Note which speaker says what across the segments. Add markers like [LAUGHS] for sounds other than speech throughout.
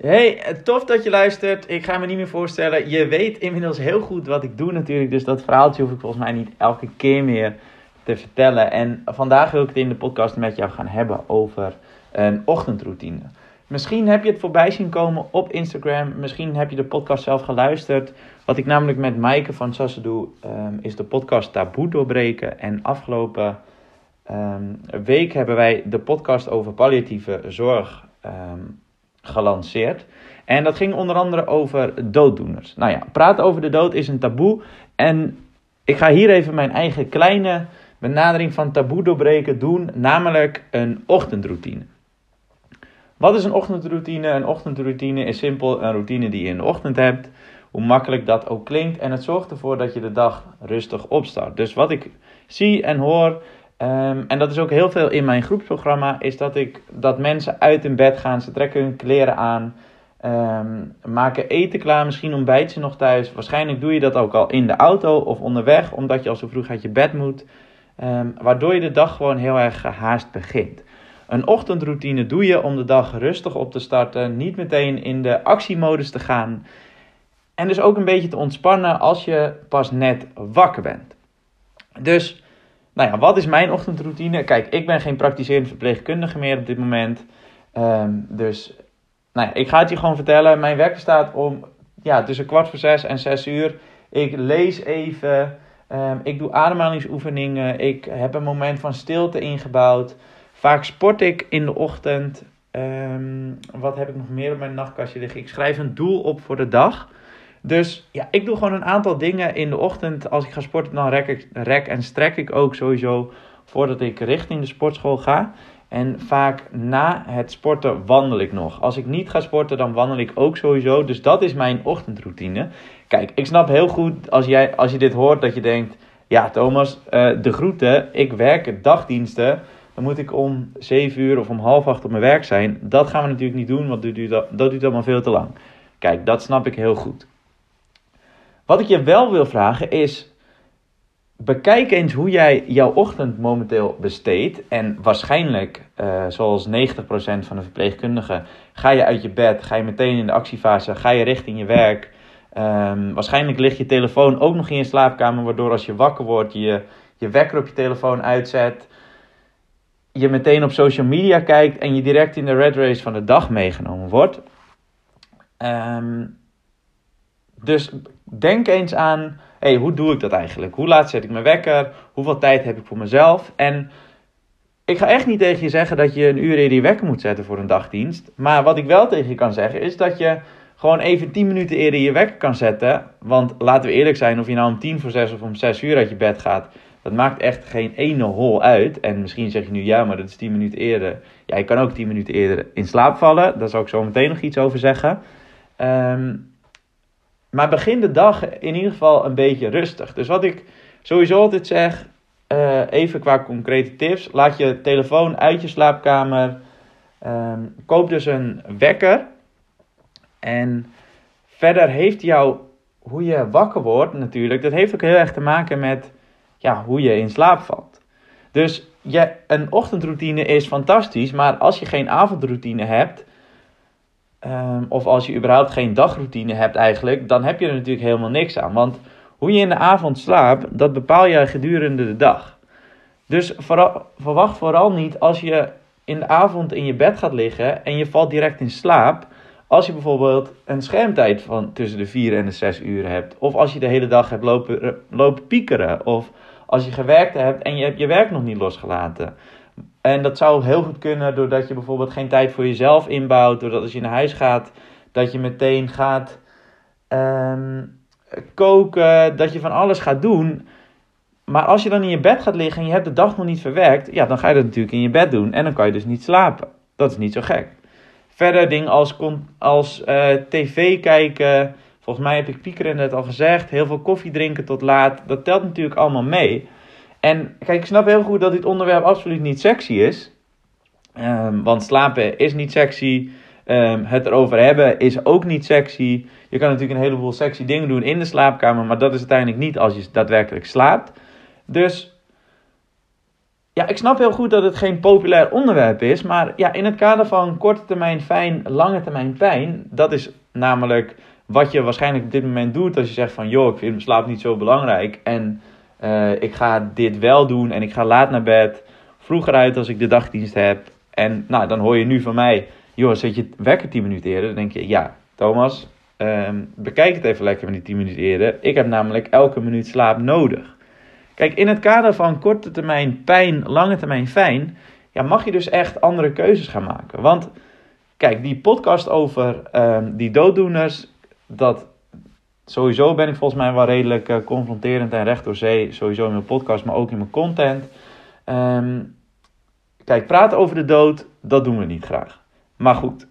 Speaker 1: Hey, tof dat je luistert. Ik ga me niet meer voorstellen. Je weet inmiddels heel goed wat ik doe natuurlijk. Dus dat verhaaltje hoef ik volgens mij niet elke keer meer te vertellen. En vandaag wil ik het in de podcast met jou gaan hebben over een ochtendroutine. Misschien heb je het voorbij zien komen op Instagram. Misschien heb je de podcast zelf geluisterd. Wat ik namelijk met Maaike van Sassen doe, um, is de podcast Taboe doorbreken. En afgelopen um, week hebben wij de podcast over palliatieve zorg um, gelanceerd. En dat ging onder andere over dooddoeners. Nou ja, praten over de dood is een taboe. En ik ga hier even mijn eigen kleine benadering van taboe doorbreken doen, namelijk een ochtendroutine. Wat is een ochtendroutine? Een ochtendroutine is simpel een routine die je in de ochtend hebt. Hoe makkelijk dat ook klinkt. En het zorgt ervoor dat je de dag rustig opstart. Dus wat ik zie en hoor Um, en dat is ook heel veel in mijn groepsprogramma, is dat ik dat mensen uit hun bed gaan, ze trekken hun kleren aan, um, maken eten klaar, misschien ontbijt ze nog thuis. Waarschijnlijk doe je dat ook al in de auto of onderweg, omdat je al zo vroeg uit je bed moet. Um, waardoor je de dag gewoon heel erg gehaast begint. Een ochtendroutine doe je om de dag rustig op te starten, niet meteen in de actiemodus te gaan. En dus ook een beetje te ontspannen als je pas net wakker bent. Dus nou ja, wat is mijn ochtendroutine? Kijk, ik ben geen praktiserend verpleegkundige meer op dit moment. Um, dus nou ja, ik ga het je gewoon vertellen. Mijn werk staat om ja, tussen kwart voor zes en zes uur. Ik lees even. Um, ik doe ademhalingsoefeningen. Ik heb een moment van stilte ingebouwd. Vaak sport ik in de ochtend. Um, wat heb ik nog meer op mijn nachtkastje liggen? Ik schrijf een doel op voor de dag. Dus ja, ik doe gewoon een aantal dingen in de ochtend. Als ik ga sporten, dan rek, ik, rek en strek ik ook sowieso voordat ik richting de sportschool ga. En vaak na het sporten wandel ik nog. Als ik niet ga sporten, dan wandel ik ook sowieso. Dus dat is mijn ochtendroutine. Kijk, ik snap heel goed als, jij, als je dit hoort dat je denkt... Ja, Thomas, uh, de groeten. Ik werk dagdiensten. Dan moet ik om 7 uur of om half acht op mijn werk zijn. Dat gaan we natuurlijk niet doen, want dat duurt, dat duurt allemaal veel te lang. Kijk, dat snap ik heel goed. Wat ik je wel wil vragen is. Bekijk eens hoe jij jouw ochtend momenteel besteedt. En waarschijnlijk, uh, zoals 90% van de verpleegkundigen, ga je uit je bed, ga je meteen in de actiefase, ga je richting je werk. Um, waarschijnlijk ligt je telefoon ook nog in je slaapkamer, waardoor als je wakker wordt, je je wekker op je telefoon uitzet. Je meteen op social media kijkt en je direct in de red race van de dag meegenomen wordt. Um, dus denk eens aan, hey, hoe doe ik dat eigenlijk? Hoe laat zet ik mijn wekker? Hoeveel tijd heb ik voor mezelf? En ik ga echt niet tegen je zeggen dat je een uur eerder je wekker moet zetten voor een dagdienst. Maar wat ik wel tegen je kan zeggen is dat je gewoon even 10 minuten eerder je wekker kan zetten. Want laten we eerlijk zijn, of je nou om 10 voor 6 of om 6 uur uit je bed gaat, dat maakt echt geen ene hol uit. En misschien zeg je nu ja, maar dat is 10 minuten eerder. Ja, je kan ook 10 minuten eerder in slaap vallen. Daar zal ik zo meteen nog iets over zeggen. Um, maar begin de dag in ieder geval een beetje rustig. Dus wat ik sowieso altijd zeg, uh, even qua concrete tips. Laat je telefoon uit je slaapkamer. Um, koop dus een wekker. En verder heeft jou, hoe je wakker wordt natuurlijk, dat heeft ook heel erg te maken met ja, hoe je in slaap valt. Dus je, een ochtendroutine is fantastisch, maar als je geen avondroutine hebt, Um, of als je überhaupt geen dagroutine hebt eigenlijk, dan heb je er natuurlijk helemaal niks aan. Want hoe je in de avond slaapt, dat bepaal je gedurende de dag. Dus verwacht vooral niet als je in de avond in je bed gaat liggen en je valt direct in slaap. Als je bijvoorbeeld een schermtijd van tussen de 4 en de 6 uur hebt. Of als je de hele dag hebt lopen, lopen piekeren. Of als je gewerkt hebt en je hebt je werk nog niet losgelaten. En dat zou heel goed kunnen doordat je bijvoorbeeld geen tijd voor jezelf inbouwt. Doordat als je naar huis gaat, dat je meteen gaat um, koken. Dat je van alles gaat doen. Maar als je dan in je bed gaat liggen en je hebt de dag nog niet verwerkt. Ja, dan ga je dat natuurlijk in je bed doen. En dan kan je dus niet slapen. Dat is niet zo gek. Verder dingen als, als uh, tv kijken. Volgens mij heb ik piekeren net al gezegd. Heel veel koffie drinken tot laat. Dat telt natuurlijk allemaal mee. En kijk, ik snap heel goed dat dit onderwerp absoluut niet sexy is. Um, want slapen is niet sexy. Um, het erover hebben is ook niet sexy. Je kan natuurlijk een heleboel sexy dingen doen in de slaapkamer, maar dat is uiteindelijk niet als je daadwerkelijk slaapt. Dus ja, ik snap heel goed dat het geen populair onderwerp is. Maar ja, in het kader van korte termijn fijn, lange termijn pijn. Dat is namelijk wat je waarschijnlijk op dit moment doet. Als je zegt van joh, ik vind slaap niet zo belangrijk. En uh, ik ga dit wel doen en ik ga laat naar bed. Vroeger uit als ik de dagdienst heb. En nou, dan hoor je nu van mij, joh, zet je wekker 10 minuten eerder? Dan denk je, ja, Thomas, um, bekijk het even lekker met die 10 minuten eerder. Ik heb namelijk elke minuut slaap nodig. Kijk, in het kader van korte termijn pijn, lange termijn fijn, ja, mag je dus echt andere keuzes gaan maken. Want kijk, die podcast over um, die dooddoeners, dat sowieso ben ik volgens mij wel redelijk uh, confronterend en recht door zee. Sowieso in mijn podcast, maar ook in mijn content. Um, kijk, praten over de dood, dat doen we niet graag. Maar goed.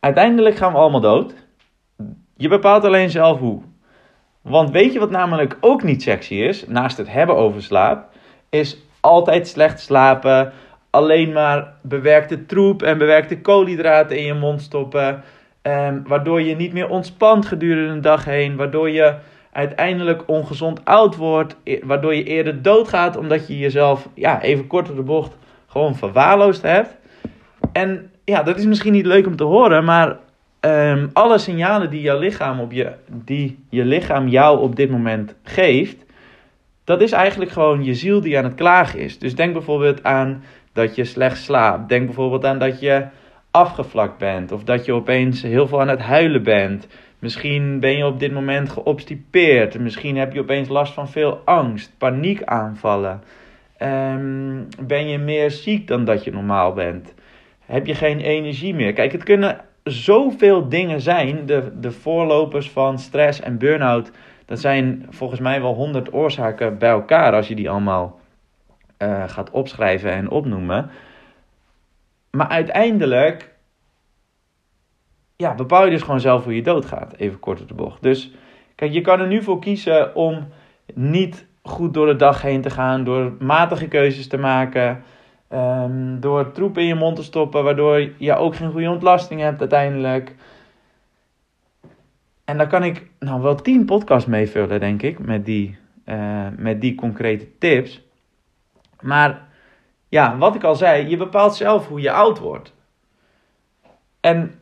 Speaker 1: Uiteindelijk gaan we allemaal dood. Je bepaalt alleen zelf hoe. Want weet je wat namelijk ook niet sexy is, naast het hebben over slaap, is altijd slecht slapen, alleen maar bewerkte troep en bewerkte koolhydraten in je mond stoppen, um, waardoor je niet meer ontspant gedurende de dag heen, waardoor je uiteindelijk ongezond oud wordt, e-, waardoor je eerder doodgaat omdat je jezelf, ja, even kort op de bocht, gewoon verwaarloosd hebt. En ja, dat is misschien niet leuk om te horen, maar um, alle signalen die, jouw lichaam op je, die je lichaam jou op dit moment geeft, dat is eigenlijk gewoon je ziel die aan het klagen is. Dus denk bijvoorbeeld aan dat je slecht slaapt. Denk bijvoorbeeld aan dat je afgevlakt bent. Of dat je opeens heel veel aan het huilen bent. Misschien ben je op dit moment geobstipeerd. Misschien heb je opeens last van veel angst, paniekaanvallen. Um, ben je meer ziek dan dat je normaal bent? Heb je geen energie meer? Kijk, het kunnen zoveel dingen zijn. De, de voorlopers van stress en burn-out. Dat zijn volgens mij wel honderd oorzaken bij elkaar als je die allemaal uh, gaat opschrijven en opnoemen. Maar uiteindelijk ja, bepaal je dus gewoon zelf hoe je doodgaat. Even kort op de bocht. Dus kijk, je kan er nu voor kiezen om niet goed door de dag heen te gaan. Door matige keuzes te maken. Um, door troep in je mond te stoppen, waardoor je ook geen goede ontlasting hebt uiteindelijk. En daar kan ik nou wel tien podcasts mee vullen, denk ik, met die, uh, met die concrete tips. Maar ja, wat ik al zei, je bepaalt zelf hoe je oud wordt. En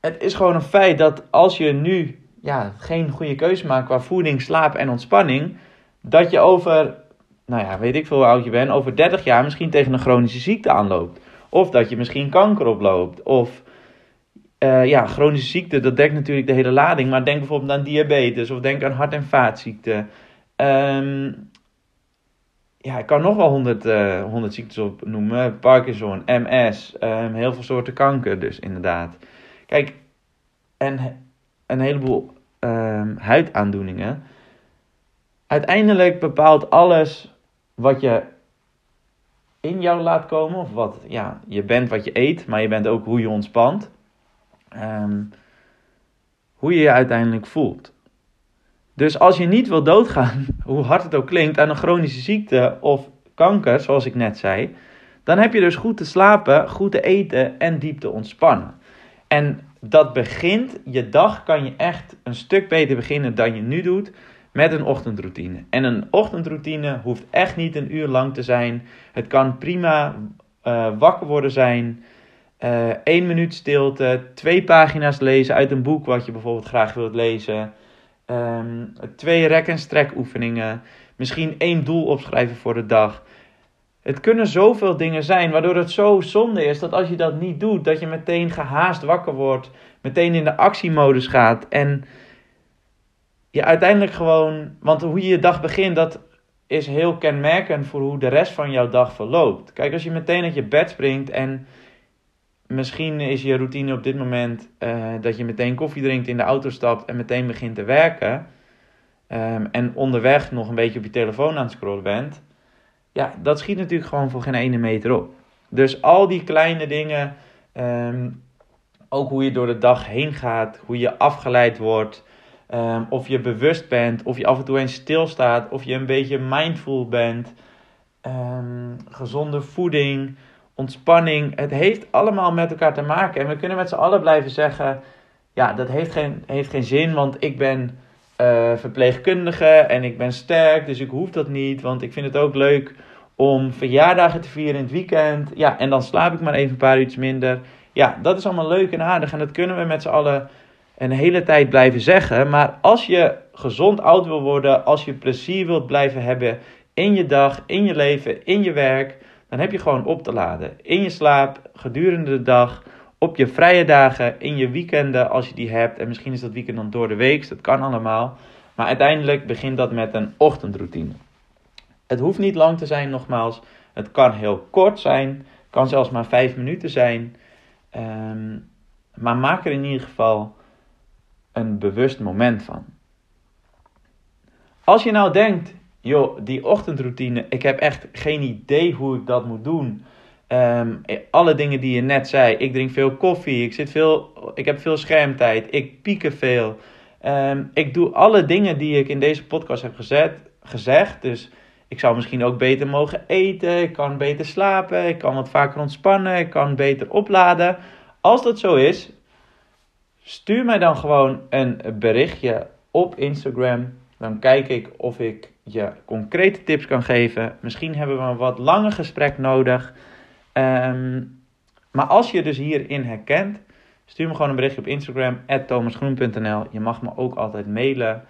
Speaker 1: het is gewoon een feit dat als je nu ja, geen goede keuze maakt qua voeding, slaap en ontspanning, dat je over nou ja, weet ik veel hoe oud je bent, over 30 jaar misschien tegen een chronische ziekte aanloopt. Of dat je misschien kanker oploopt. Of uh, ja, chronische ziekte, dat dekt natuurlijk de hele lading. Maar denk bijvoorbeeld aan diabetes of denk aan hart- en vaatziekten. Um, ja, ik kan nog wel 100, uh, 100 ziektes opnoemen. Parkinson, MS, ehm, heel veel soorten kanker dus inderdaad. Kijk, en een heleboel um, huidaandoeningen. Uiteindelijk bepaalt alles wat je in jou laat komen. Of wat, ja, je bent wat je eet, maar je bent ook hoe je ontspant. Um, hoe je je uiteindelijk voelt. Dus als je niet wil doodgaan, [LAUGHS] hoe hard het ook klinkt, aan een chronische ziekte of kanker, zoals ik net zei, dan heb je dus goed te slapen, goed te eten en diep te ontspannen. En dat begint, je dag kan je echt een stuk beter beginnen dan je nu doet met een ochtendroutine. En een ochtendroutine hoeft echt niet een uur lang te zijn. Het kan prima uh, wakker worden zijn. Uh, één minuut stilte, twee pagina's lezen uit een boek wat je bijvoorbeeld graag wilt lezen. Um, twee rek- en strek oefeningen. Misschien één doel opschrijven voor de dag. Het kunnen zoveel dingen zijn, waardoor het zo zonde is dat als je dat niet doet, dat je meteen gehaast wakker wordt, meteen in de actiemodus gaat en je uiteindelijk gewoon, want hoe je je dag begint, dat is heel kenmerkend voor hoe de rest van jouw dag verloopt. Kijk, als je meteen uit je bed springt en misschien is je routine op dit moment uh, dat je meteen koffie drinkt, in de auto stapt en meteen begint te werken. Um, en onderweg nog een beetje op je telefoon aan het scrollen bent. Ja, dat schiet natuurlijk gewoon voor geen ene meter op. Dus al die kleine dingen, um, ook hoe je door de dag heen gaat, hoe je afgeleid wordt, Um, of je bewust bent, of je af en toe eens stilstaat, of je een beetje mindful bent. Gezonde voeding, ontspanning. Het heeft allemaal met elkaar te maken. En we kunnen met z'n allen blijven zeggen: ja, dat heeft geen, heeft geen zin, want ik ben uh, verpleegkundige en ik ben sterk, dus ik hoef dat niet. Want ik vind het ook leuk om verjaardagen te vieren in het weekend. Ja, en dan slaap ik maar even een paar uur minder. Ja, dat is allemaal leuk en aardig en dat kunnen we met z'n allen een hele tijd blijven zeggen. Maar als je gezond oud wil worden, als je plezier wilt blijven hebben in je dag, in je leven, in je werk, dan heb je gewoon op te laden. In je slaap, gedurende de dag, op je vrije dagen, in je weekenden als je die hebt. En misschien is dat weekend dan door de week, dat kan allemaal. Maar uiteindelijk begint dat met een ochtendroutine. Het hoeft niet lang te zijn, nogmaals. Het kan heel kort zijn, kan zelfs maar vijf minuten zijn. Ehm, maar maak er in ieder geval een bewust moment van. Als je nou denkt, joh, die ochtendroutine, ik heb echt geen idee hoe ik dat moet doen. Um, alle dingen die je net zei. Ik drink veel koffie, ik, zit veel, ik heb veel schermtijd, ik pieken veel. Um, ik doe alle dingen die ik in deze podcast heb gezet, gezegd. Dus ik zou misschien ook beter mogen eten, ik kan beter slapen, ik kan wat vaker ontspannen, ik kan beter opladen. Als dat zo is, stuur mij dan gewoon een berichtje op Instagram. Dan kijk ik of ik je concrete tips kan geven. Misschien hebben we een wat langer gesprek nodig. Um, maar als je dus hierin herkent, stuur me gewoon een berichtje op Instagram, thomasgroen.nl. Je mag me ook altijd mailen,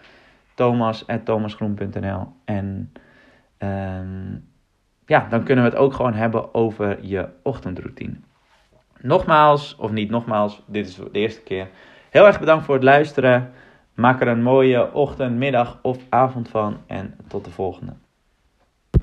Speaker 1: thomas.thomasgroen.nl. En um, ja, dan kunnen we het ook gewoon hebben over je ochtendroutine. Nogmaals, of niet nogmaals, dit is de eerste keer. Heel erg bedankt voor het luisteren. Maak er een mooie ochtend, middag of avond van. En tot de volgende.